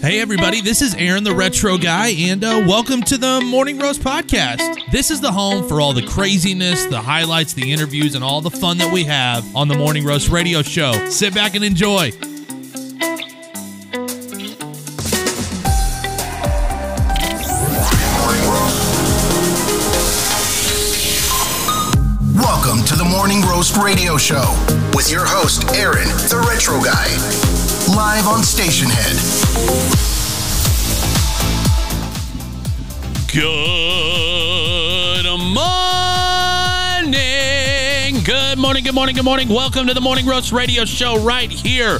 Hey, everybody, this is Aaron, the retro guy, and uh, welcome to the Morning Roast Podcast. This is the home for all the craziness, the highlights, the interviews, and all the fun that we have on the Morning Roast Radio Show. Sit back and enjoy. Welcome to the Morning Roast Radio Show with your host, Aaron, the Retro Guy. Live on Stationhead. Good morning. Good morning, good morning, good morning. Welcome to the Morning Roast Radio Show right here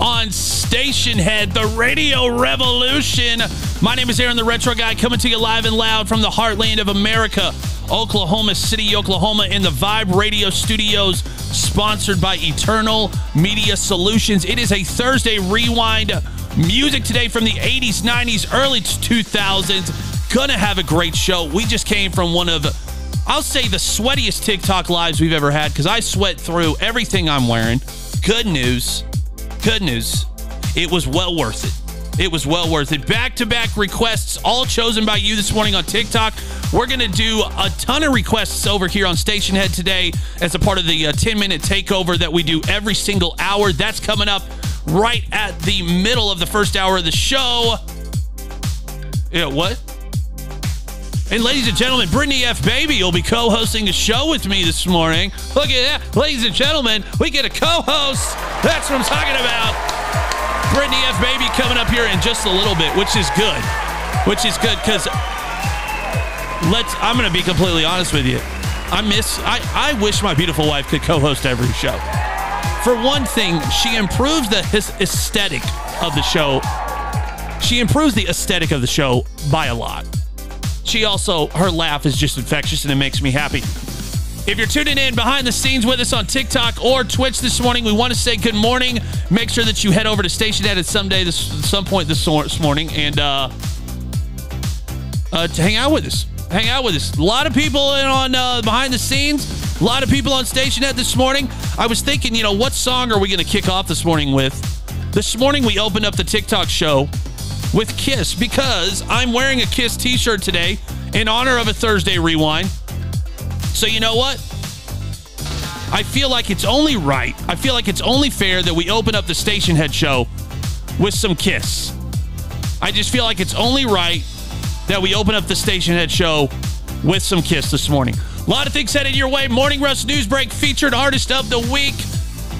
on Stationhead, the Radio Revolution. My name is Aaron, the Retro Guy, coming to you live and loud from the heartland of America, Oklahoma City, Oklahoma, in the Vibe Radio Studios, sponsored by Eternal Media Solutions. It is a Thursday rewind music today from the 80s, 90s, early 2000s. Gonna have a great show. We just came from one of, I'll say, the sweatiest TikTok lives we've ever had because I sweat through everything I'm wearing. Good news. Good news. It was well worth it. It was well worth it. Back to back requests, all chosen by you this morning on TikTok. We're going to do a ton of requests over here on Stationhead today as a part of the uh, 10 minute takeover that we do every single hour. That's coming up right at the middle of the first hour of the show. Yeah, what? And ladies and gentlemen, Brittany F. Baby will be co hosting a show with me this morning. Look at that. Ladies and gentlemen, we get a co host. That's what I'm talking about. Brittany F. Baby coming up here in just a little bit, which is good. Which is good because let's, I'm going to be completely honest with you. I miss, I, I wish my beautiful wife could co host every show. For one thing, she improves the aesthetic of the show. She improves the aesthetic of the show by a lot she also her laugh is just infectious and it makes me happy. If you're tuning in behind the scenes with us on TikTok or Twitch this morning, we want to say good morning. Make sure that you head over to Stationhead at some this some point this morning and uh, uh, to hang out with us. Hang out with us. A lot of people on uh, behind the scenes. A lot of people on Stationhead this morning. I was thinking, you know, what song are we going to kick off this morning with? This morning we opened up the TikTok show with Kiss because I'm wearing a Kiss t shirt today in honor of a Thursday rewind. So, you know what? I feel like it's only right. I feel like it's only fair that we open up the Stationhead show with some Kiss. I just feel like it's only right that we open up the Stationhead show with some Kiss this morning. A lot of things headed your way. Morning Rush News Break featured artist of the week.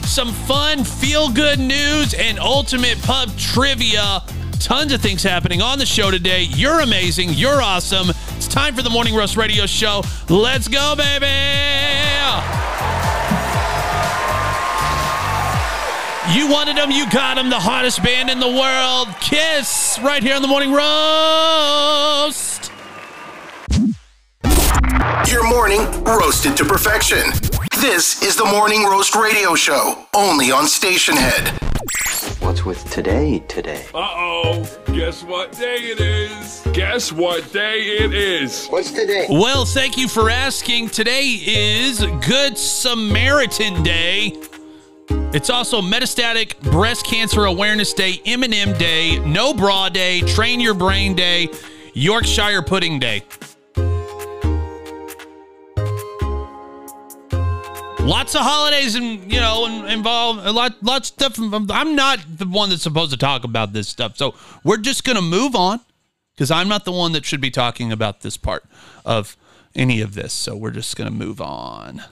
Some fun, feel good news, and ultimate pub trivia Tons of things happening on the show today. You're amazing. You're awesome. It's time for the Morning Roast Radio Show. Let's go, baby. You wanted them, you got them. The hottest band in the world, Kiss, right here on the Morning Roast. Your morning roasted to perfection. This is the Morning Roast Radio Show, only on Stationhead. What's with today today? Uh oh. Guess what day it is? Guess what day it is? What's today? Well, thank you for asking. Today is Good Samaritan Day. It's also Metastatic Breast Cancer Awareness Day, M&M Day, No Bra Day, Train Your Brain Day, Yorkshire Pudding Day. Lots of holidays and you know involve a lot lots of stuff i'm not the one that's supposed to talk about this stuff. So we're just gonna move on because i'm not the one that should be talking about this part of any of this. So we're just gonna move on.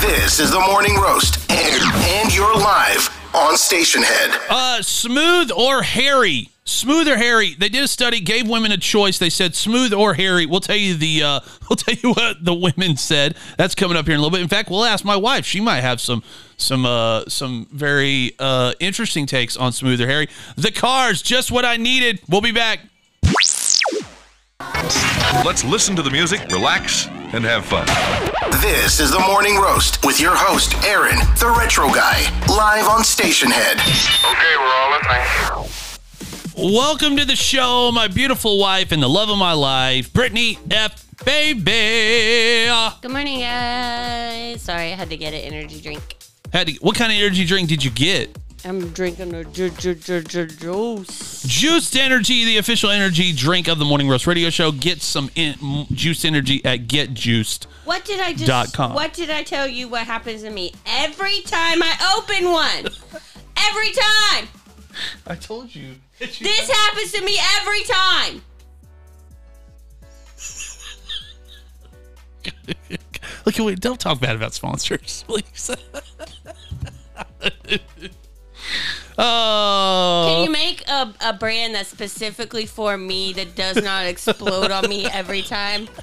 This is the Morning Roast, and, and you're live on Stationhead. uh smooth or hairy smooth or hairy? They did a study gave women a choice. They said smooth or hairy. We'll tell you the uh we'll tell you what the women said. That's coming up here in a little bit. In fact we'll ask my wife. She might have some some uh some very uh interesting takes on smooth or hairy. The cars just what i needed. We'll be back. Let's listen to the music, relax, and have fun. This is the Morning Roast with your host, Aaron, the Retro Guy, live on Stationhead. Okay, we're all listening. Welcome to the show my beautiful wife and the love of my life brittany f baby Good morning, guys. Sorry, I had to get an energy drink. Had to, what kind of energy drink did you get I'm drinking a ju- ju- ju- ju- juice. Juiced Energy, the official energy drink of the Morning Roast Radio Show. Get some in, m- Juiced Energy at Get Juiced. What did I just? Dot com. What did I tell you? What happens to me every time I open one? every time. I told you. This happens to me every time. Look, wait, don't talk bad about sponsors, please. oh. Can you uh, make a, a brand that's specifically for me that does not explode on me every time?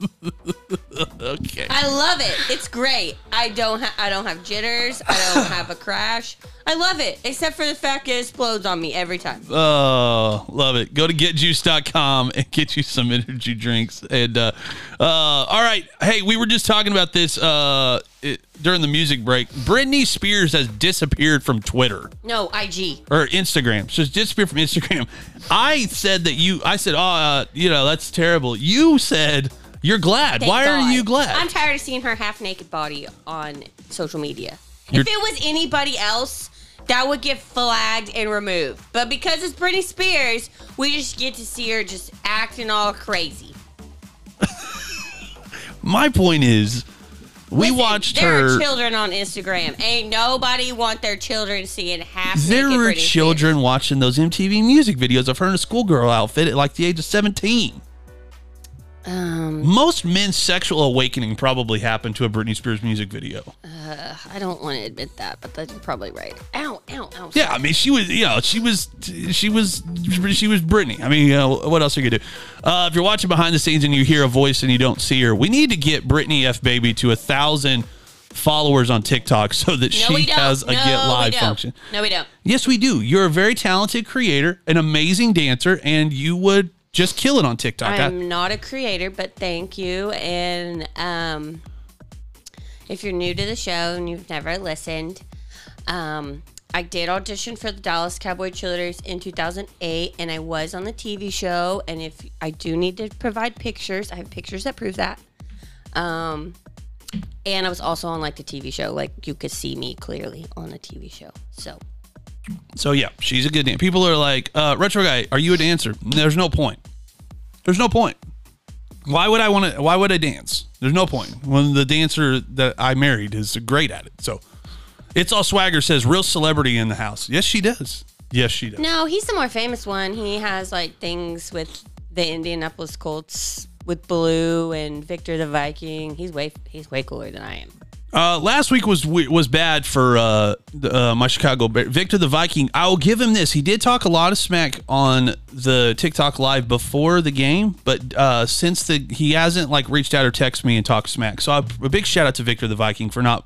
okay. I love it. It's great. I don't ha- I don't have jitters. I don't have a crash. I love it, except for the fact it explodes on me every time. Oh, love it. Go to getjuiced.com and get you some energy drinks. And, uh, uh, all right. Hey, we were just talking about this uh, it, during the music break. Britney Spears has disappeared from Twitter No, IG. or Instagram. She's disappeared from Instagram. I said that you, I said, oh, uh, you know, that's terrible. You said you're glad. Thank Why are you glad? I'm tired of seeing her half naked body on social media. You're- if it was anybody else, that would get flagged and removed. But because it's Britney Spears, we just get to see her just acting all crazy. My point is, we Listen, watched there her. are children on Instagram. Ain't nobody want their children seeing half There were children watching those MTV music videos of her in a schoolgirl outfit at like the age of 17. Um, Most men's sexual awakening probably happened to a Britney Spears music video. I don't want to admit that, but that's probably right. Ow, ow, ow. Yeah, I mean, she was, you know, she was, she was, she was Britney. I mean, you know, what else are you gonna do? Uh, if you're watching behind the scenes and you hear a voice and you don't see her, we need to get Britney F Baby to a thousand followers on TikTok so that No, she has a no, get live function. No, we don't. Yes, we do. You're a very talented creator, an amazing dancer, and you would just kill it on TikTok. I- I'm not a creator, but thank you. And um, if you're new to the show and you've never listened, um, I did audition for the Dallas Cowboy Cheerleaders in 2008, and I was on the TV show. And if I do need to provide pictures, I have pictures that prove that. Um, and I was also on like the TV show, like you could see me clearly on the TV show. So So yeah, she's a good dancer. People are like, uh, retro guy, are you a dancer? There's no point. There's no point. Why would I want to? Why would I dance? There's no point. When the dancer that I married is great at it. So it's all swagger says real celebrity in the house. Yes, she does. Yes, she does. No, he's the more famous one. He has like things with the Indianapolis Colts with Blue and Victor the Viking. He's way he's way cooler than I am. Uh, last week was was bad for uh, uh, my Chicago Bear. Victor the Viking. I will give him this. He did talk a lot of smack on the TikTok live before the game, but uh, since the he hasn't like reached out or text me and talked smack. So I, a big shout out to Victor the Viking for not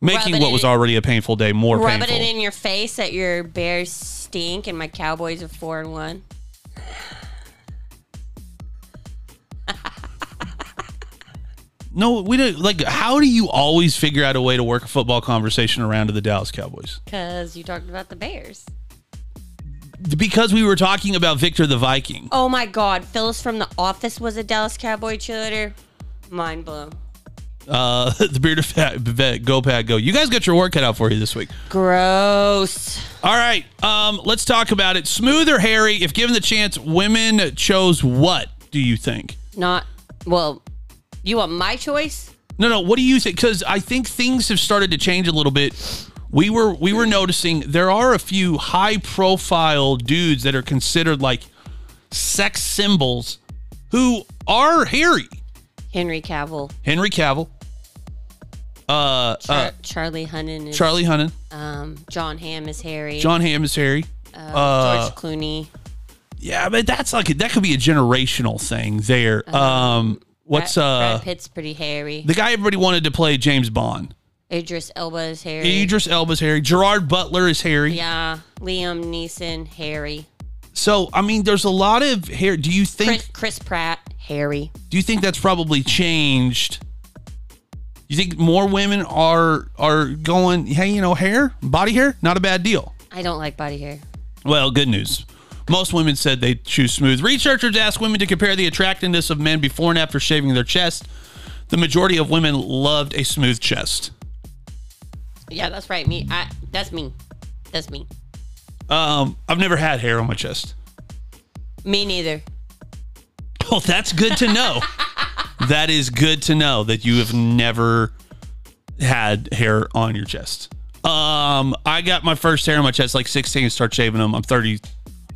making Rubbing what was in- already a painful day more painful. Rubbing it in your face that your Bears stink and my Cowboys are four and one. no, we don't like. How do you always figure out a way to work a football conversation around to the Dallas Cowboys? Because you talked about the Bears. Because we were talking about Victor the Viking. Oh my God, Phyllis from The Office was a Dallas Cowboy cheerleader. Mind blown. Uh, the bearded fat vet, go pad go. You guys got your work cut out for you this week. Gross. All right, um, let's talk about it. Smooth or hairy? If given the chance, women chose what? Do you think? Not well. You want my choice? No, no. What do you think? Because I think things have started to change a little bit. We were we were noticing there are a few high profile dudes that are considered like sex symbols who are hairy. Henry Cavill. Henry Cavill, uh, Char- uh, Charlie Hunnam is. Charlie Hunnam, Um, Jon Hamm is Harry. Jon Hamm is hairy. uh, George Clooney. Yeah, but that's like that could be a generational thing there. Um, what's Brad, uh Brad Pitt's pretty hairy. the guy everybody wanted to play James Bond? Idris Elba is hairy. Idris Elba's hairy. Gerard Butler is hairy. Yeah, Liam Neeson, hairy. So I mean, there's a lot of hair. Do you think? Chris, Chris Pratt, hairy. Do you think that's probably changed? You think more women are are going? Hey, you know, hair, body hair, not a bad deal. I don't like body hair. Well, good news. Most women said they choose smooth. Researchers asked women to compare the attractiveness of men before and after shaving their chest. The majority of women loved a smooth chest. Yeah, that's right. Me. I. That's me. That's me. Um, I've never had hair on my chest. Me neither. Well, that's good to know. that is good to know that you have never had hair on your chest. Um, I got my first hair on my chest like 16 and start shaving them. I'm 30,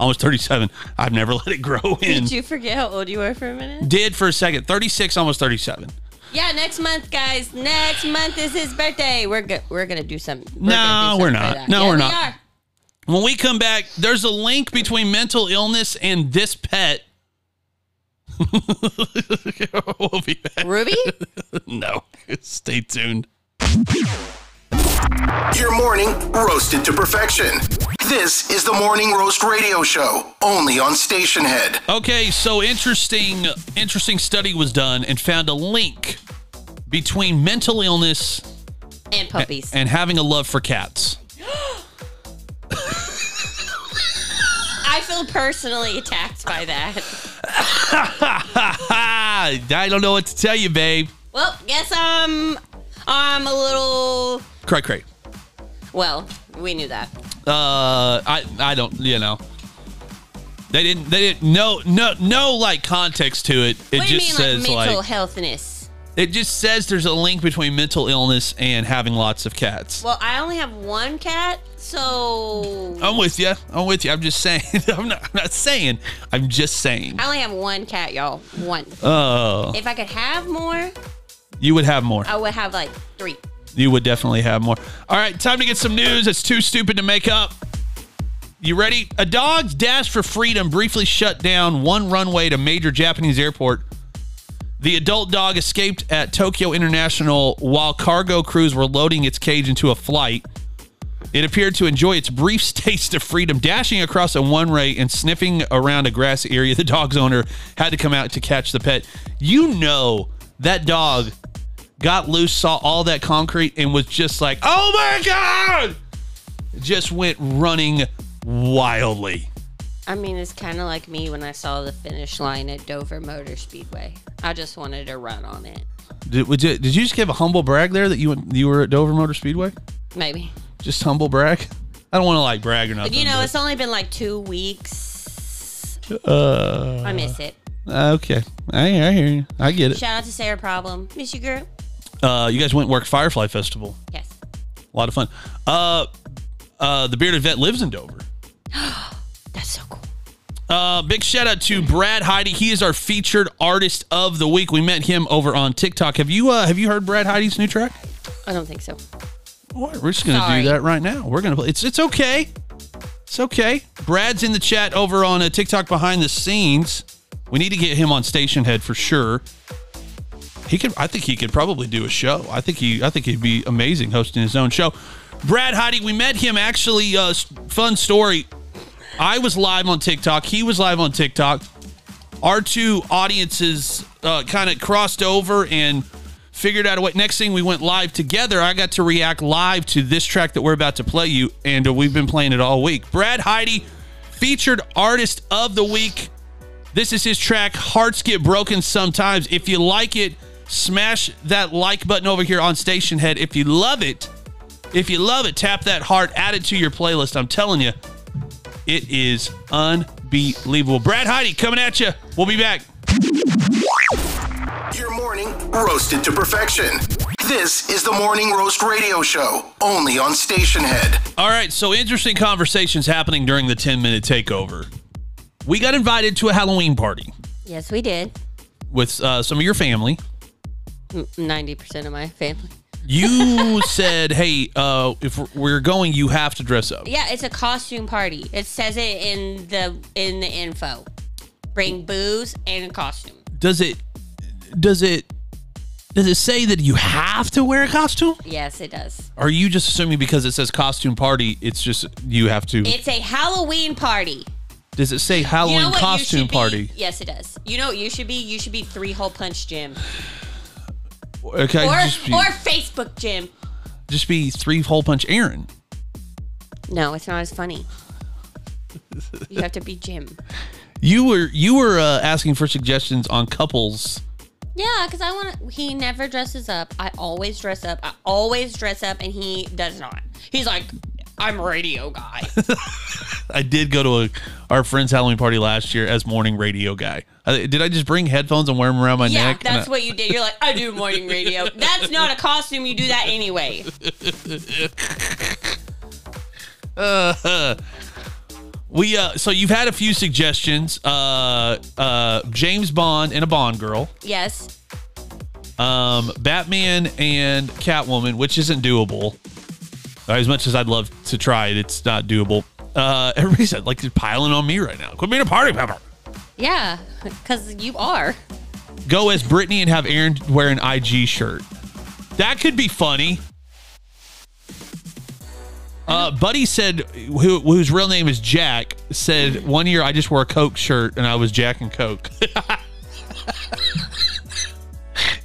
almost 37. I've never let it grow in. Did you forget how old you were for a minute? Did for a second. 36, almost 37. Yeah, next month, guys. Next month is his birthday. We're go- we're gonna do something. No, gonna do we're not. No, Yeah, we're we not. are. When we come back, there's a link between mental illness and this pet. we'll be back. Ruby? No, stay tuned. Your morning roasted to perfection. This is the Morning Roast Radio Show, only on Stationhead. Okay, so interesting interesting study was done and found a link between mental illness And puppies. and having a love for cats. I feel personally attacked by that. I don't know what to tell you, babe. Well, guess I'm I'm a little Cray cray. well, we knew that. Uh, I I don't you know. They didn't they didn't no no no like context to it. It what do you just mean says like mental like healthness? it just says there's a link between mental illness and having lots of cats. Well, I only have one cat, so I'm with you. I'm with you. I'm just saying. I'm not. I'm not saying. I'm just saying. I only have one cat, y'all. One. Oh, If I could have more, you would have more. I would have like three. You would definitely have more. All right, time to get some news. It's too stupid to make up. You ready? A dog's dash for freedom briefly shut down one runway at a major Japanese airport. The adult dog escaped at Tokyo International while cargo crews were loading its cage into a flight. It appeared to enjoy its brief taste of freedom, dashing across a one way and sniffing around a grass area. The dog's owner had to come out to catch the pet. You know that dog got loose, saw all that concrete, and was just like, "Oh my god!" Just went running wildly. I mean, it's kind of like me when I saw the finish line at Dover Motor Speedway. I just wanted to run on it. Did, would you, did you just give a humble brag there that you went, you were at Dover Motor Speedway? Maybe. Just humble brag. I don't want to like brag or nothing. But you know, but- it's only been like two weeks. uh, I miss it. okay. I, I hear you. I get it. Shout out to Sarah Problem. Miss you, girl. Uh, you guys went work Firefly Festival. Yes. A lot of fun. Uh, uh, the bearded vet lives in Dover. That's so cool. Uh, big shout out to Brad Heidi. He is our featured artist of the week. We met him over on TikTok. Have you uh, have you heard Brad Heidi's new track? I don't think so. All right, we're just gonna Sorry. do that right now. We're gonna play. It's it's okay. It's okay. Brad's in the chat over on a TikTok behind the scenes. We need to get him on Stationhead for sure. He could. I think he could probably do a show. I think he. I think he'd be amazing hosting his own show. Brad Heidi. We met him actually. Uh, fun story. I was live on TikTok. He was live on TikTok. Our two audiences uh, kind of crossed over and figured out a way. Next thing we went live together. I got to react live to this track that we're about to play you, and we've been playing it all week. Brad Heidi, featured artist of the week. This is his track, Hearts Get Broken Sometimes. If you like it, smash that like button over here on Stationhead. If you love it, if you love it, tap that heart, add it to your playlist. I'm telling you, it is unbelievable. Brad Heidi coming at you. We'll be back. Your morning roasted to perfection. This is the Morning Roast Radio Show, only on Station Head. All right, so interesting conversations happening during the 10 minute takeover. We got invited to a Halloween party Yes, we did. with uh, some of your family. Ninety percent of my family. You said, hey, uh, if we're going, you have to dress up. Yeah, it's a costume party. It says it in the in the info. Bring booze and a costume. Does it, does it, does it say that you have to wear a costume? Yes, it does. Are you just assuming because it says costume party, it's just you have to? It's a Halloween party. does it say Halloween you know costume should be? party? Yes, it does. You know what you should be? You should be three hole punch Jim Okay, or just be, or Facebook Jim. just be three hole punch Aaron. No, it's not as funny. You have to be Jim. You were you were uh, asking for suggestions on couples Yeah, because I want. He never dresses up. I always dress up. I always dress up, and he does not. He's like, I'm radio guy. I did go to a, our friend's Halloween party last year as morning radio guy. Uh, did I just bring headphones and wear them around my yeah, neck? And that's I- what you did. You're like, I do morning radio. That's not a costume. You do that anyway. we uh so you've had a few suggestions. Uh uh James Bond and a Bond girl. Yes. Um Batman and Catwoman, which isn't doable. Uh, As much as I'd love to try it, it's not doable. Uh everybody's like they're piling on me right now. Quit being a party pepper. Yeah, because you are. Go as Brittany and have Aaron wear an IG shirt. That could be funny. Uh, Buddy said, who, whose real name is Jack, said one year I just wore a Coke shirt and I was Jack and Coke.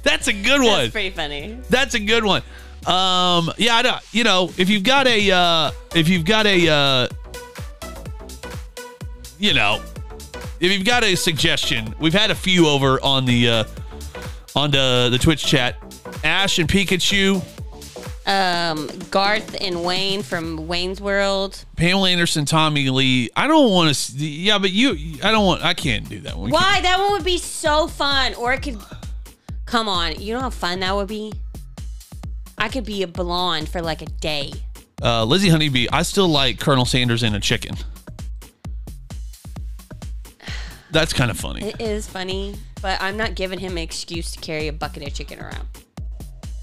That's a good one. That's pretty funny. That's a good one. Um, yeah, I don't, you know, if you've got a, uh, if you've got a, uh, you know, if you've got a suggestion, we've had a few over on the, uh, on the, the Twitch chat. Ash and Pikachu, Um, Garth and Wayne from Wayne's World. Pamela Anderson, Tommy Lee. I don't want to, yeah, but you, I don't want, I can't do that one. Why? That one would be so fun. Or it could. Come on. You know how fun that would be? I could be a blonde for like a day. Uh, Lizzie Honeybee, I still like Colonel Sanders and a chicken. That's kind of funny. It is funny, but I'm not giving him an excuse to carry a bucket of chicken around.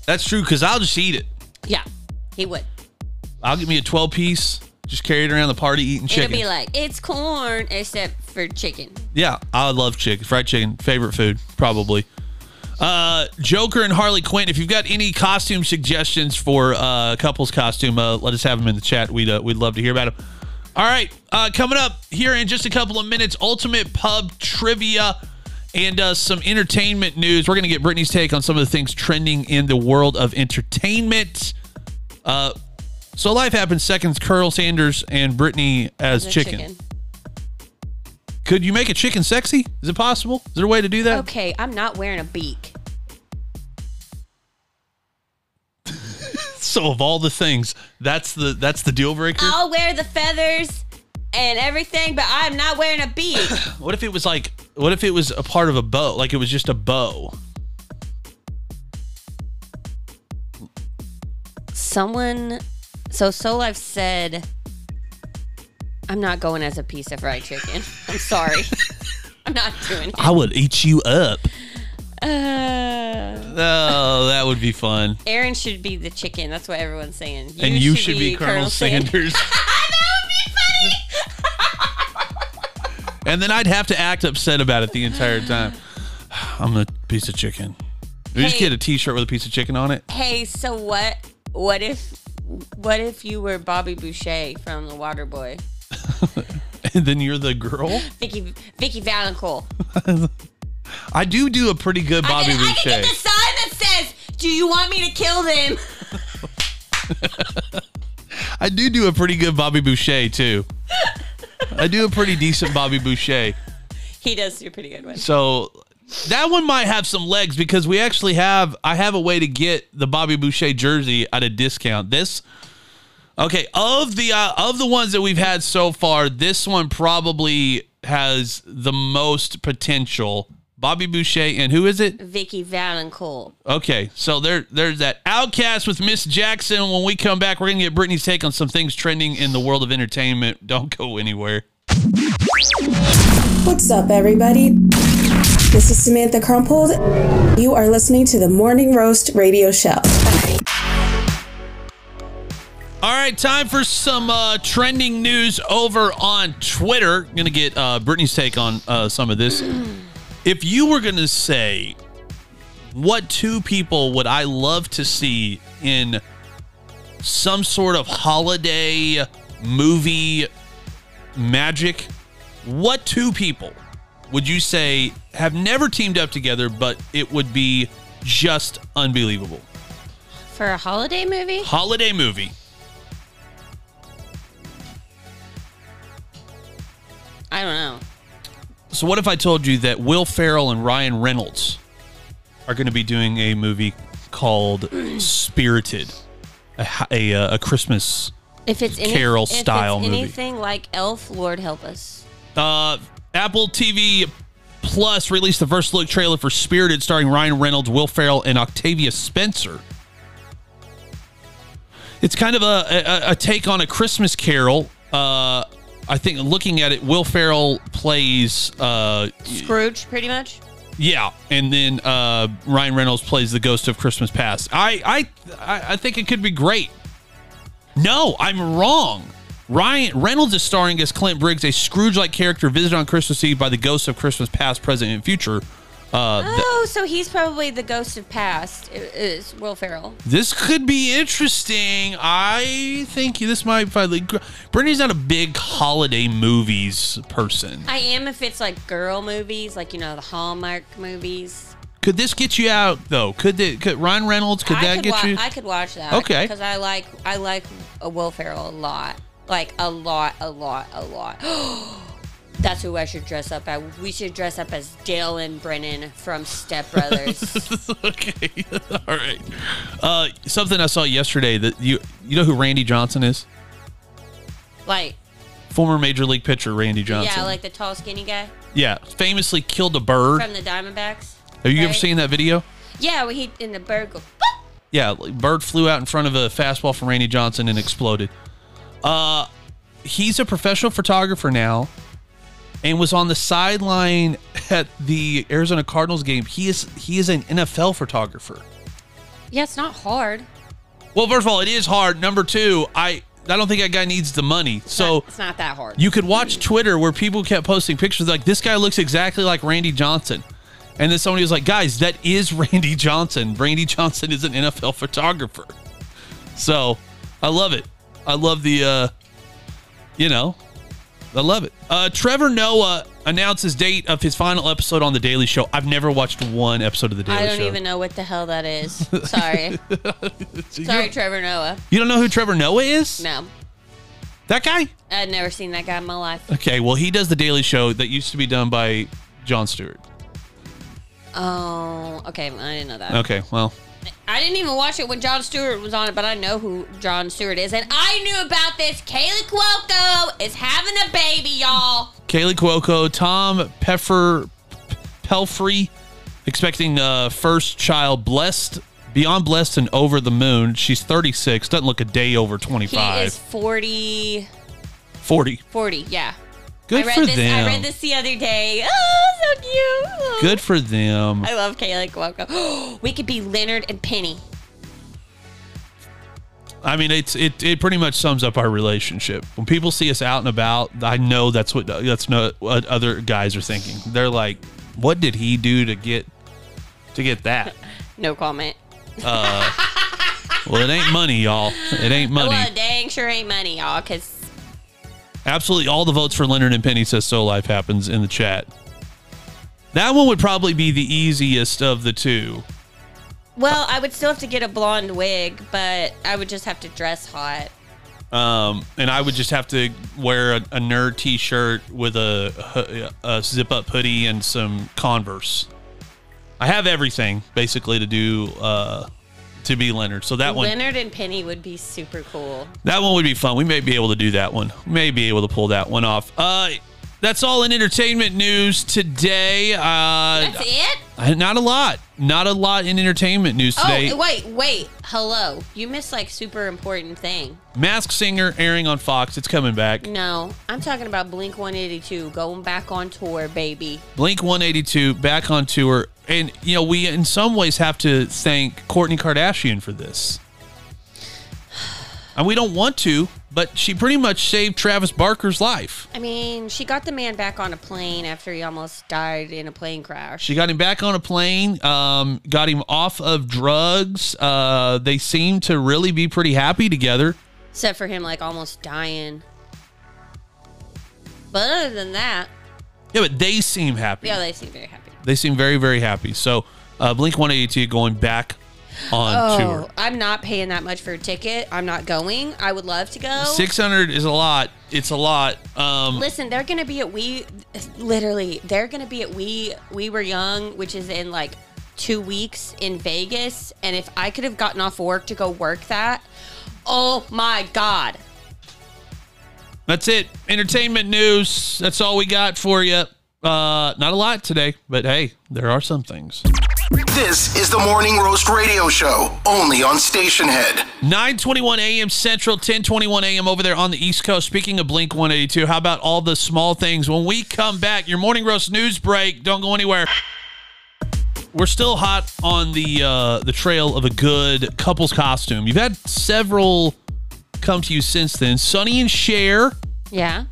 That's true because I'll just eat it. Yeah, he would. I'll get me a 12 piece, just carry it around the party eating chicken. It'll be like, it's corn, except for chicken. yeah, I love chicken, fried chicken, favorite food, probably. Uh, Joker and Harley Quinn. If you've got any costume suggestions for uh, couples costume, uh, let us have them in the chat. We'd uh, we'd love to hear about them. All right, uh, coming up here in just a couple of minutes, ultimate pub trivia and uh, some entertainment news. We're gonna get Brittany's take on some of the things trending in the world of entertainment. Uh, so life happens. Seconds. Colonel Sanders and Brittany as The chicken. Could you make a chicken sexy? Is it possible? Is there a way to do that? Okay, I'm not wearing a beak. So of all the things, that's the that's the deal breaker. I'll wear the feathers and everything, but I'm not wearing a beak. What if it was like what if it was a part of a bow? Like it was just a bow. Someone, so Soul Life said, I'm not going as a piece of fried chicken. I'm sorry. I'm not doing it. I would eat you up. Uh, Oh, that would be fun. Aaron should be the chicken. That's what everyone's saying. and you should be, Colonel Sanders. Sanders. and then I'd have to act upset about it the entire time. I'm a piece of chicken. We just get a T-shirt with a piece of chicken on it. Hey, so what? What if? What if you were Bobby Boucher from The Waterboy? And then you're the girl. Vicky Vicki Vallencourt. I do do a pretty good Bobby I can, I can get the sign that says, "Do you want me to kill them?" I do do a pretty good Bobby Boucher too. I do a pretty decent Bobby Boucher. He does do a pretty good one. So that one might have some legs because we actually have I have a way to get the Bobby Boucher jersey at a discount. This Okay, of the uh, of the ones that we've had so far, this one probably has the most potential. Bobby Boucher and who is it? Vicki Vallencourt. Okay, so there there's that OutKast with Miss Jackson. When we come back, we're gonna get Brittany's take on some things trending in the world of entertainment. Don't go anywhere. What's up, everybody? This is Samantha Crumpled. You are listening to the Morning Roast Radio Show. All right, time for some uh, trending news over on Twitter. Going to get uh, Brittany's take on uh, some of this. If you were going to say, what two people would I love to see in some sort of holiday movie magic, what two people would you say have never teamed up together, but it would be just unbelievable? For a holiday movie? Holiday movie. I don't know. So what if I told you that Will Ferrell and Ryan Reynolds are going to be doing a movie called Spirited, a, a, uh, a Christmas. If it's any, Carol if it's style movie. anything like Elf, Lord help us. Uh, Apple TV Plus released the first look trailer for Spirited, starring Ryan Reynolds, Will Ferrell, and Octavia Spencer. It's kind of a, a, a take on a Christmas Carol. Uh, I think looking at it, Will Ferrell plays uh, Scrooge, pretty much. Yeah, and then uh, Ryan Reynolds plays the ghost of Christmas Past. I, I I I think it could be great. No, I'm wrong. Ryan Reynolds is starring as Clint Briggs, a Scrooge-like character visited on Christmas Eve by the ghosts of Christmas Past, Present, and Future. Uh, th- Oh, so he's probably the ghost of past. Is Will Ferrell? this could be interesting. I think this might finally. Brittany's not a big holiday movies person. I am if it's like girl movies, like you know the Hallmark movies. Could this get you out though? Could the, could Ryan Reynolds? Could I that could get wa- you? I could watch that. Okay. Because I like I like a Will Ferrell a lot, like a lot, a lot, a lot. That's who I should dress up as. We should dress up as Dale and Brennan from Step Brothers. okay, all right. Uh, something I saw yesterday that you you know who Randy Johnson is? like Former major league pitcher Randy Johnson. yeah, like the tall, skinny guy yeah, famously killed a bird. from the Diamondbacks. Have you ever seen that video? Yeah, when he in the bird go. "Boop." Yeah, bird flew out in front of a fastball from Randy Johnson and exploded. Uh, he's a professional photographer now, and was on the sideline at the Arizona Cardinals game. He is he is an NFL photographer. Yeah, it's not hard. Well, first of all, it is hard. Number two, I I don't think that guy needs the money. So it's not that hard. you could watch Twitter where people kept posting pictures like this guy looks exactly like Randy Johnson. And then somebody was like, guys, that is Randy Johnson. Randy Johnson is an NFL photographer. So I love it. I love the, uh, you know, I love it. Uh, Trevor Noah announces date of his final episode on The Daily Show. I've never watched one episode of The Daily Show. I don't Show. even know what the hell that is. Sorry. Sorry, Trevor Noah. You don't know who Trevor Noah is? No, That guy? I'd never seen that guy in my life. Okay, well, he does The Daily Show that used to be done by Jon Stewart. Oh, okay. I didn't know that. Okay, well, I didn't even watch it when Jon Stewart was on it, but I know who Jon Stewart is, and I knew about this. Kaley Cuoco is having a baby, y'all. Kaley Cuoco, Tom Peffer, Pelphrey, expecting uh, first child, blessed, beyond blessed and over the moon. She's 36, doesn't look a day over 25. He 25. is 40, 40. 40, yeah. Good I read for this. them. I read this the other day. Oh, so cute. Good for them. I love Kaley Cuoco. we could be Leonard and Penny. I mean, it's it it pretty much sums up our relationship. When people see us out and about, I know that's what that's not what other guys are thinking. They're like, "What did he do to get to get that?" No comment. Uh, Well, it ain't money, y'all. It ain't money. Well, dang sure ain't money, y'all, because Absolutely, all the votes for Leonard and Penny says so life happens in the chat. That one would probably be the easiest of the two. well, I would still have to get a blonde wig, but I would just have to dress hot. Um, and I would just have to wear a, a nerd T-shirt with a, a zip-up hoodie and some Converse. I have everything basically to do uh, to be Leonard. So that one, Leonard and Penny would be super cool. that one would be fun. We may be able to do that one. We may be able to pull that one off. Uh, that's all in entertainment news today. Uh, That's it? Not a lot. Not a lot in entertainment news today. Oh, wait, wait. Hello. You missed like super important thing. Mask Singer airing on Fox. It's coming back. No, I'm talking about Blink 182 going back on tour, baby. Blink 182 back on tour. And, you know, we in some ways have to thank Kourtney Kardashian for this. And we don't want to, but she pretty much saved Travis Barker's life. I mean, she got the man back on a plane after he almost died in a plane crash. She got him back on a plane, um, got him off of drugs. Uh, they seem to really be pretty happy together. Except for him, like, almost dying. But other than that, Yeah, but they seem happy. yeah, they seem very happy. They seem very, very happy. So, uh, Blink 182 going back on Oh, tour. I'm not paying that much for a ticket. I'm not going. I would love to go. 600 is a lot. It's a lot. Um, Listen, they're gonna be at we literally they're gonna be at we we were young, which is in like two weeks in Vegas, and if I could have gotten off work to go work that, oh my god! That's it. Entertainment news. That's all we got for you. Uh, not a lot today, but hey, there are some things. This is the Morning Roast Radio Show, only on Stationhead. 9:21 a.m. Central, 10:21 a.m. over there on the East Coast. Speaking of Blink 182, how about all the small things? When we come back, your morning roast news break. Don't go anywhere. We're still hot on the uh, the trail of a good couple's costume. You've had several come to you since then. Sonny and Cher. Yeah.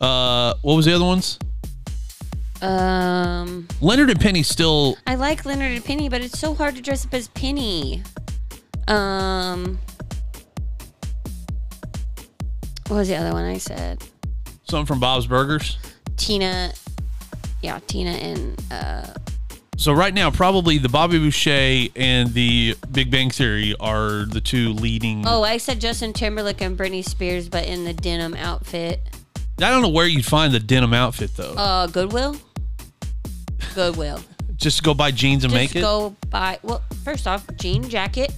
Uh, what was the other ones? Um, Leonard and Penny still. I like Leonard and Penny, but it's so hard to dress up as Penny. Um, what was the other one I said? Something from Bob's Burgers. Tina. Yeah, Tina and uh, So right now, probably the Bobby Boucher and the Big Bang Theory are the two leading. oh, I said Justin Timberlake and Britney Spears, but in the denim outfit. I don't know where you'd find the denim outfit though. Uh, Goodwill. Goodwill. Just go buy jeans and Just make it. go buy. Well, first off, jean jacket,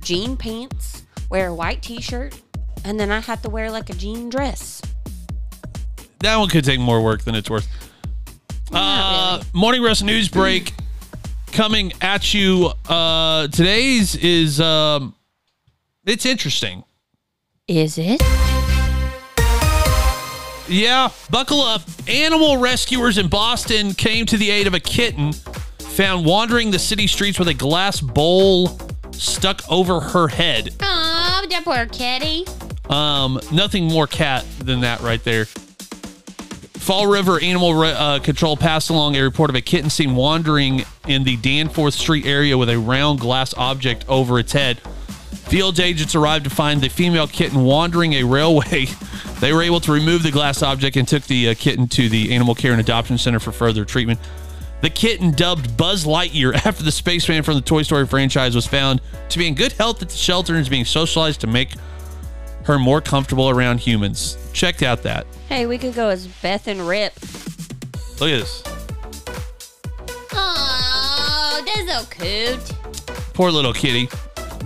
jean pants, wear a white T-shirt, and then I have to wear like a jean dress. That one could take more work than it's worth. Uh, Morning Roast News Break coming at you. Uh, today's is um, it's interesting. Is it? Yeah, buckle up. Animal rescuers in Boston came to the aid of a kitten found wandering the city streets with a glass bowl stuck over her head. Oh, that poor kitty. Um, nothing more cat than that right there. Fall River Animal Re- uh, Control passed along a report of a kitten seen wandering in the Danforth Street area with a round glass object over its head. Field agents arrived to find the female kitten wandering a railway. They were able to remove the glass object and took the uh, kitten to the Animal Care and Adoption Center for further treatment. The kitten, dubbed Buzz Lightyear after the spaceman from the Toy Story franchise, was found to be in good health at the shelter and is being socialized to make her more comfortable around humans. Checked out that. Hey, we could go as Beth and Rip. Look at this. Oh, that's so cute. Poor little kitty.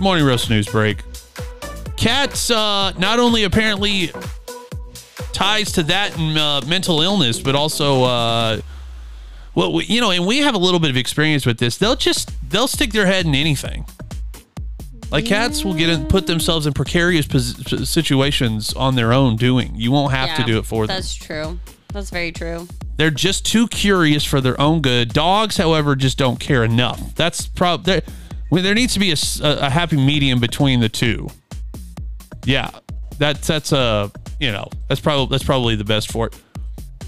Morning roast news break. Cats, uh, not only apparently ties to that and uh, mental illness, but also, uh, well, you know, and we have a little bit of experience with this. They'll just they'll stick their head in anything. Like cats will get in, put themselves in precarious pos- situations on their own doing. You won't have to do it for them. That's true. That's very true. They're just too curious for their own good. Dogs, however, just don't care enough. That's probably. Well, there needs to be a, a, happy medium between the two. Yeah, that's that's a you know that's probably that's probably the best for it.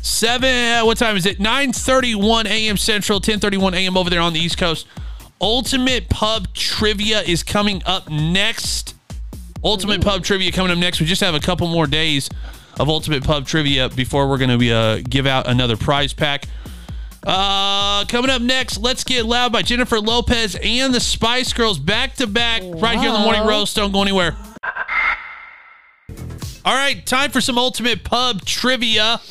Seven. What time is it? Nine thirty-one a.m. Central, ten thirty-one a.m. over there on the East Coast. Ultimate Pub Trivia is coming up next. Ultimate Pub Trivia coming up next. We just have a couple more days of Ultimate Pub Trivia before we're going to be uh, give out another prize pack. Uh, coming up next, let's get loud by Jennifer Lopez and the Spice Girls back to back right here in the morning roast. Don't go anywhere. All right, time for some Ultimate Pub Trivia.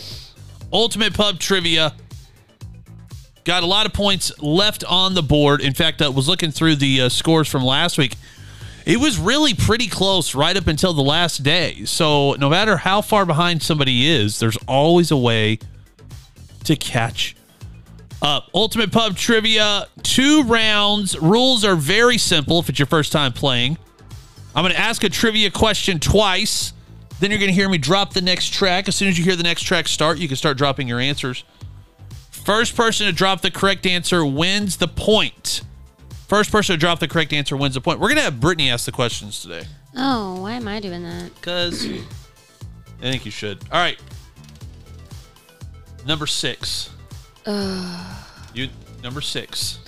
Ultimate Pub Trivia. Got a lot of points left on the board. In fact, I was looking through the uh, scores from last week. It was really pretty close right up until the last day. So, no matter how far behind somebody is, there's always a way to catch up. Ultimate Pub Trivia, two rounds. Rules are very simple if it's your first time playing. I'm going to ask a trivia question twice. Then you're going to hear me drop the next track. As soon as you hear the next track start, you can start dropping your answers. First person to drop the correct answer wins the point. First person to drop the correct answer wins the point. We're going to have Brittany ask the questions today. Oh, why am I doing that? Because I think you should. All right. Number six. you number six.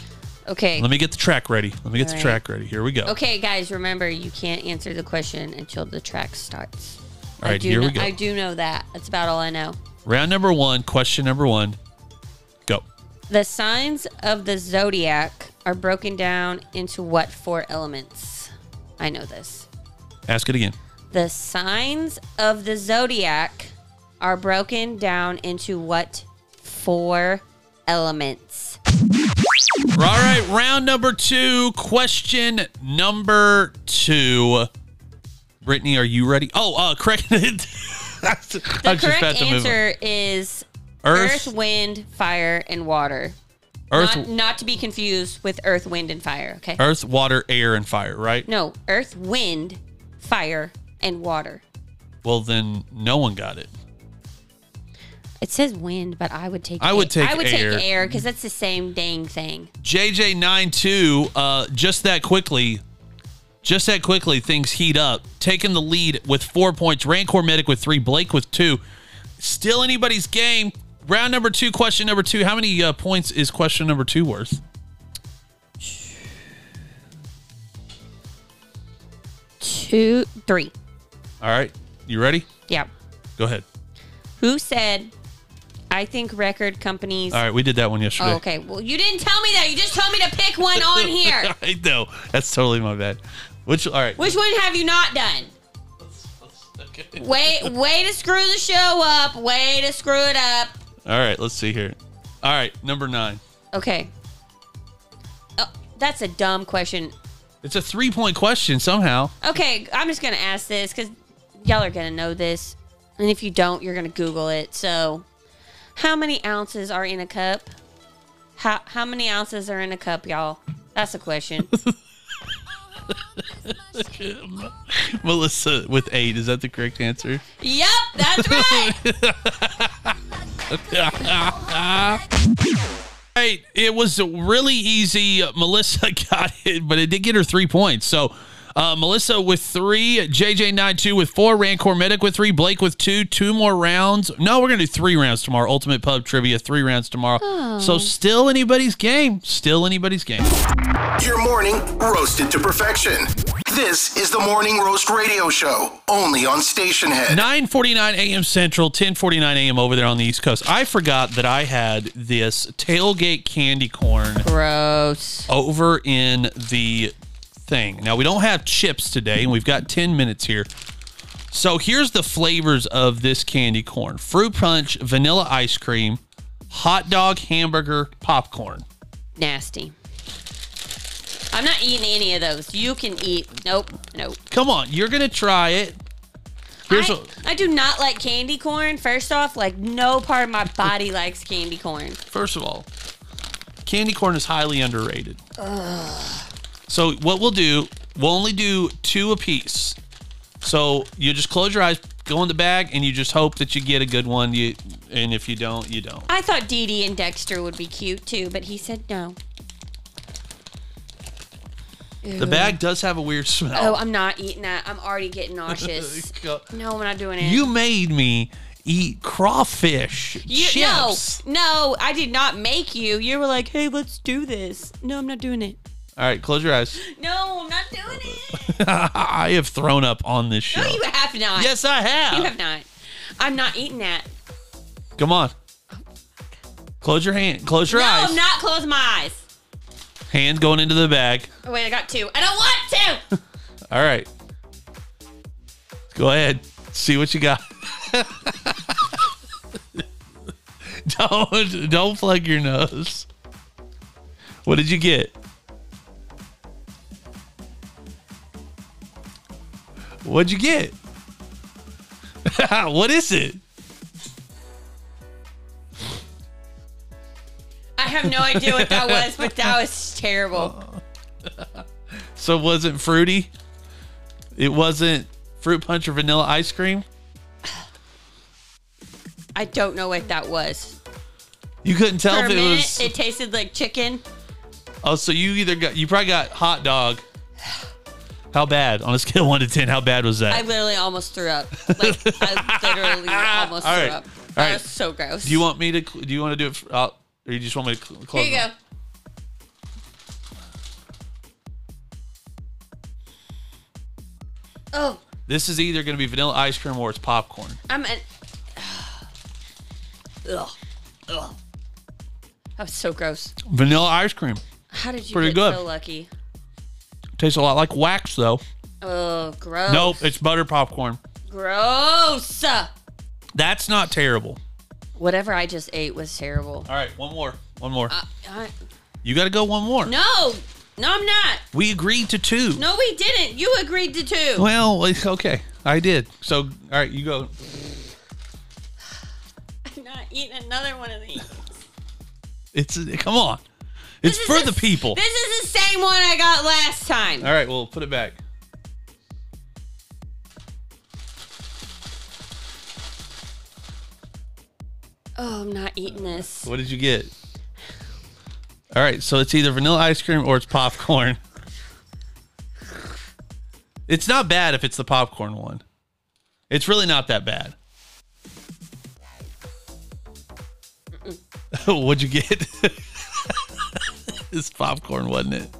Okay. Let me get the track ready. Let me get the All right. track ready. Here we go. Okay, guys, remember you can't answer the question until the track starts. All I right, do here know, we go. I do know that. That's about all I know. Round number one, question number one. Go. The signs of the zodiac are broken down into what four elements? I know this. Ask it again. The signs of the zodiac are broken down into what four elements? All right, round number two. Question number two. Brittany, are you ready? Oh, uh, correct. The correct answer is Earth, earth, wind, fire, and water. Earth, Not, not to be confused with earth, wind, and fire. Okay. Earth, water, air, and fire. Right. No, earth, wind, fire, and water. Well, then no one got it. It says wind, but I would take. I would take I would air. take air because that's the same dang thing. JJ92, uh, just that quickly, just that quickly, things heat up. Taking the lead with four points. Rancor Medic with three. Blake with two. Still anybody's game. Round number two, question number two. How many uh, points is question number two worth? Two, three. All right. You ready? Yeah. Go ahead. Who said? I think record companies. All right. We did that one yesterday. Oh, okay. Well, you didn't tell me that. You just told me to pick one on here. I know. That's totally my bad. Which, all right. Which one have you not done? Way, way to screw the show up. Way to screw it up. All right. Let's see here. All right. Number nine. Okay. Oh, that's a dumb question. It's a three point question somehow. Okay, I'm just gonna ask this because y'all are gonna know this, and if you don't, you're gonna Google it. So, how many ounces are in a cup? How how many ounces are in a cup, y'all? That's a question. Melissa with eight. Is that the correct answer? yep, that's right. Right. It was really easy. Melissa got it, but it did get her three points. So uh, Melissa with three, JJ92 with four, Rancor Medic with three, Blake with two, two more rounds. No, we're going to do three rounds tomorrow. Ultimate Pub Trivia, three rounds tomorrow. So still anybody's game. Still anybody's game. Your morning roasted to perfection. This is the Morning Roast Radio Show, only on Stationhead. 9:49 a.m. Central, 10:49 a.m. over there on the East Coast. I forgot that I had this tailgate candy corn Gross. over in the thing. Now we don't have chips today, and we've got 10 minutes here. So here's the flavors of this candy corn: fruit punch, vanilla ice cream, hot dog, hamburger, popcorn. Nasty. I'm not eating any of those. You can eat. Nope. Nope. Come on, you're gonna try it. Here's I, I do not like candy corn. First off, like no part of my body likes candy corn. first of all, candy corn is highly underrated. So what we'll do, we'll only do two a piece. So you just close your eyes, go in the bag, and you just hope that you get a good one. You and if you don't, you don't. I thought Dee Dee and Dexter would be cute too, but he said no. The bag does have a weird smell. Oh, I'm not eating that. I'm already getting nauseous. no, I'm not doing it. You made me eat crawfish You- chips. no, no, I did not make you. You were like, "Hey, let's do this." No, I'm not doing it. All right, close your eyes. No, I'm not doing it. I have thrown up on this show. No, you have not. yes, I have. you have not. I'm not eating that. Come on. Close your hand. Close your no, eyes. I'm not closing my eyes. Hand going into the bag. Oh, wait, I got two. I don't want to. All right. Go ahead. See what you got. don't don't plug your nose. What did you get? What'd you get? what is it? I have no idea what that was, but that was terrible. So was it fruity? It wasn't fruit punch or vanilla ice cream? I don't know what that was. You couldn't tell For a if it minute, was it tasted like chicken. Oh, so you either got you probably got hot dog. How bad? On a scale of one to ten, how bad was that? I literally almost threw up. Like I literally almost All threw right. up. All That right. was so gross. Do you want me to? Do you want to do it? For, uh, or you just want me to cl- close? Here you them? go. Oh, This is either going to be vanilla ice cream or it's popcorn. I'm an. Ugh. Ugh. That was so gross. Vanilla ice cream How did you Pretty get good. so lucky? Tastes a lot like wax, though. Oh, gross. Nope, it's butter popcorn. Gross. That's not terrible. Whatever I just ate was terrible. All right, one more, one more. I, I, You got to go one more. No, no, I'm not. We agreed to two. No, we didn't. You agreed to two. Well, it's okay. I did. So, all right, you go. I'm not eating another one of these. It's come on. It's for the- the people. This is the same one I got last time. All right, well, put it back. Oh, I'm not eating this. What did you get? All right, so it's either vanilla ice cream or it's popcorn. It's not bad if it's the popcorn one. It's really not that bad. What'd you get? it's popcorn, wasn't it?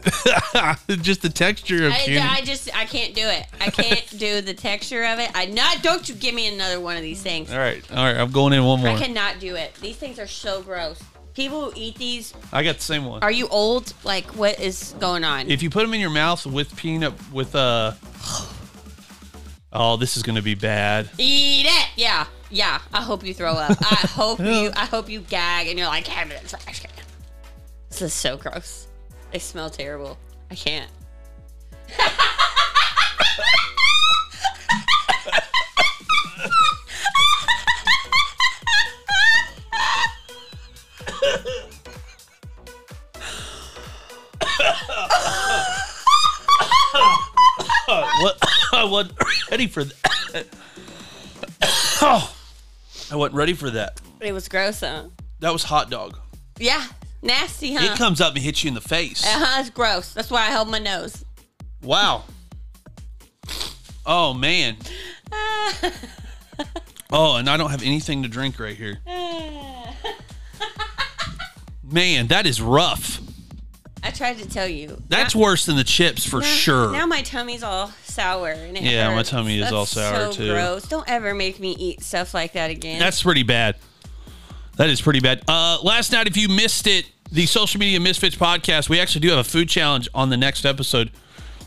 Just the texture of I. I just I can't do it. I can't do the texture of it. I not. Don't you give me another one of these things. all right, all right. I'm going in one more. I cannot do it. These things are so gross. People who eat these, I got the same one. are you old? Like, what is going on? If you put them in your mouth with peanut with uh Oh, this is gonna be bad. Eat it. Yeah, yeah. I hope you throw up. I hope you. I hope you gag and you're like, have it. trash can." This is so gross. They smell terrible. I can't. What I wasn't ready for that. oh, I wasn't ready for that. It was gross, huh? That was hot dog. Yeah, nasty, huh? It comes up and hits you in the face. uh huh. It's gross. That's why I held my nose. Wow. Oh man. Oh, and I don't have anything to drink right here. Man, that is rough. I tried to tell you. That's Now- worse than the chips for now- sure. Now my tummy's all sour and it Yeah, my tummy is That's all sour, so too. Gross. Don't ever make me eat stuff like that again. That's pretty bad. That is pretty bad. Uh, last night, if you missed it, the Social Media Misfits podcast, we actually do have a food challenge on the next episode.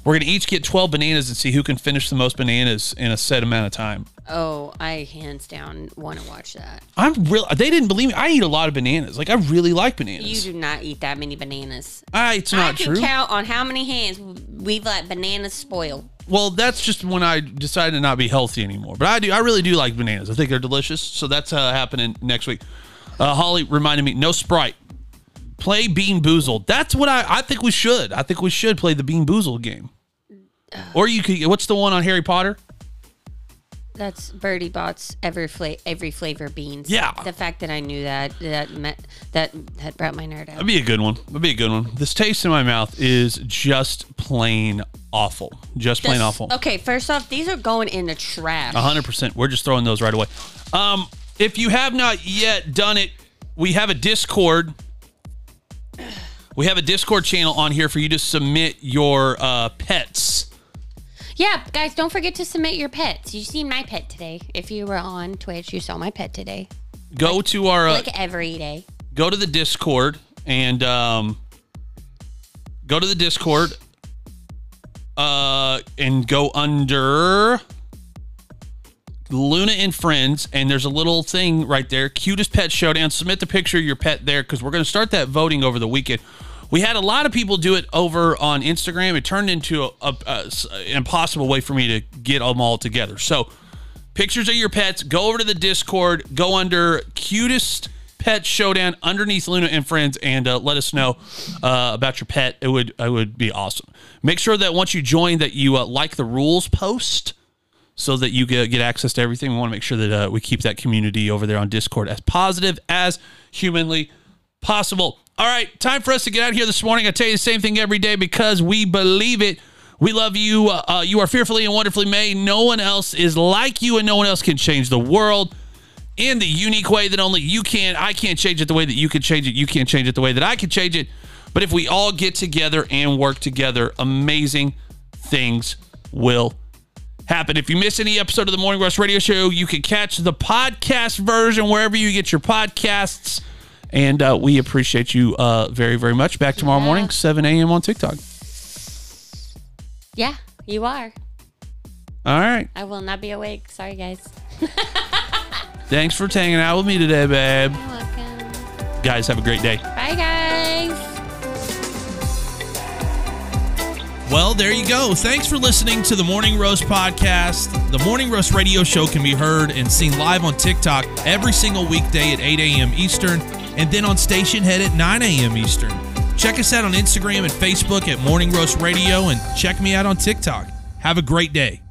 We're going to each get 12 bananas and see who can finish the most bananas in a set amount of time. oh, I hands down want to watch that. I'm real. They didn't believe me. I eat a lot of bananas. Like I really like bananas. You do not eat that many bananas. Ah, it's I not can true. count on how many hands we've let bananas spoil. Well, that's just when I decided to not be healthy anymore. But I do. I really do like bananas. I think they're delicious. So that's uh, happening next week. Uh, Holly reminded me, no Sprite. Play BeanBoozled. That's what I. I think we should. I think we should play the BeanBoozled game. Or you could. What's the one on Harry Potter? That's Bertie Bott's every fla- every flavor beans. Yeah. The fact that I knew that that met, that that brought my nerd out. That'd be a good one. That'd be a good one. This taste in my mouth is just plain awful. Just plain This- awful. Okay, first off, these are going in the trash. hundred percent. We're just throwing those right away. Um, if you have not yet done it, we have a Discord. We have a Discord channel on here for you to submit your uh, pets. Yeah, guys, don't forget to submit your pets. You see my pet today. If you were on Twitch, you saw my pet today. Go to our uh, Like every day. go to the Discord and um, go to the Discord uh, and go under Luna and Friends, and there's a little thing right there, cutest pet showdown. Submit the picture of your pet there because we're going to start that voting over the weekend. We had a lot of people do it over on Instagram. It turned into a, a- a- an impossible way for me to get them all together. So, pictures of your pets. Go over to the Discord. Go under cutest pet showdown underneath Luna and friends, and uh, let us know uh, about your pet. It would it would be awesome. Make sure that once you join, that you uh, like the rules post. So that you get, get access to everything. We want to make sure that uh, we keep that community over there on Discord as positive as humanly possible. All right, time for us to get out here this morning. I tell you the same thing every day because we believe it. We love you. Uh, uh, you are fearfully and wonderfully made. No one else is like you, and no one else can change the world in the unique way that only you can. I can't change it the way that you can change it. You can't change it the way that I can change it. But if we all get together and work together, amazing things will happen. If you miss any episode of the Morning Rush Radio Show, you can catch the podcast version wherever you get your podcasts. And uh, we appreciate you uh, very, very much. Back tomorrow Yeah. morning, 7 a.m. on TikTok. Yeah, you are. All right. I will not be awake. Sorry, guys. Thanks for hanging out with me today, babe. You're welcome. Guys, have a great day. Bye, guys. Well, there you go. Thanks for listening to the Morning Roast podcast. The Morning Roast radio show can be heard and seen live on TikTok every single weekday at 8 a.m. Eastern and then on Stationhead at 9 a.m. Eastern. Check us out on Instagram and Facebook at Morning Roast Radio and check me out on TikTok. Have a great day.